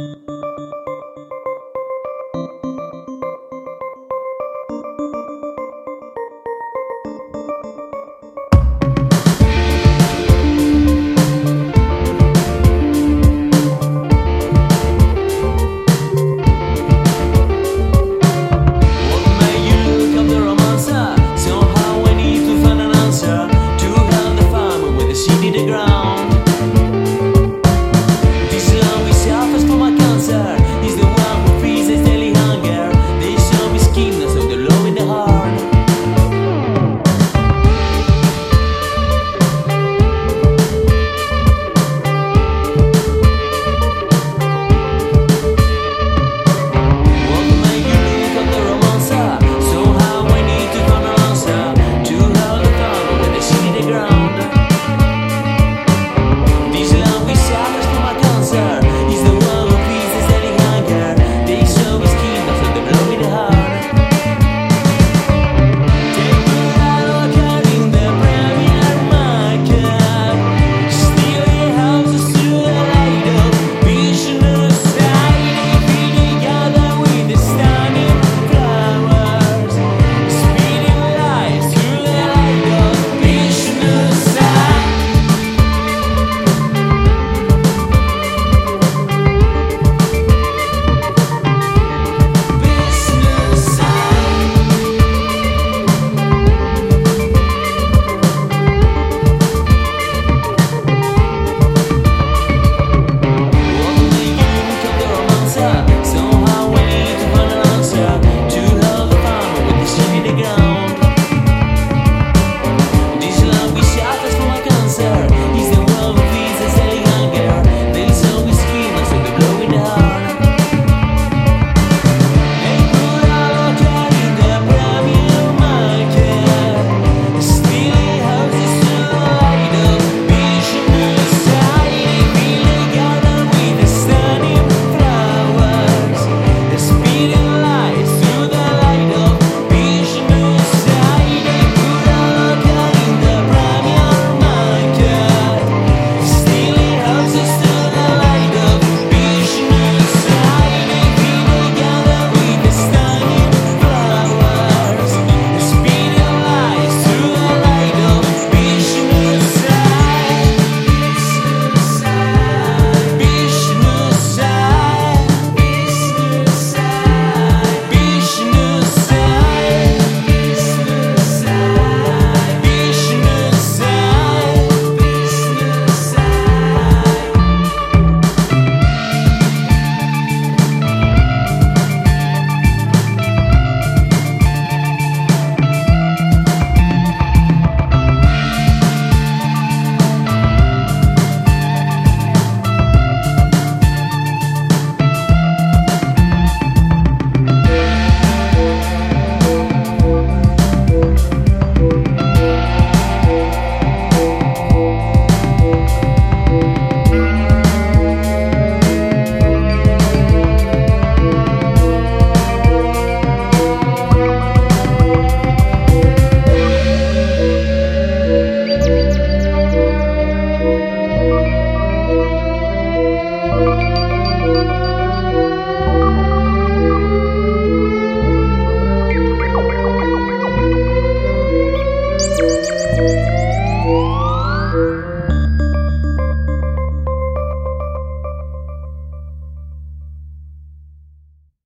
Música Yeah.